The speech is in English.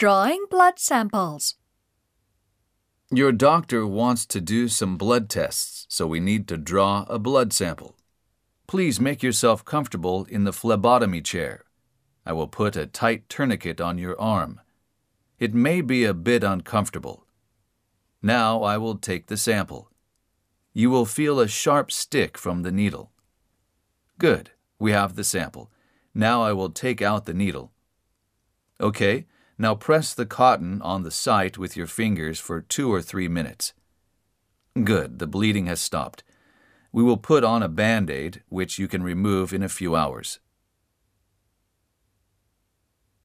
Drawing blood samples. Your doctor wants to do some blood tests, so we need to draw a blood sample. Please make yourself comfortable in the phlebotomy chair. I will put a tight tourniquet on your arm. It may be a bit uncomfortable. Now I will take the sample. You will feel a sharp stick from the needle. Good, we have the sample. Now I will take out the needle. Okay, now press the cotton on the site with your fingers for two or three minutes. Good, the bleeding has stopped. We will put on a band aid, which you can remove in a few hours.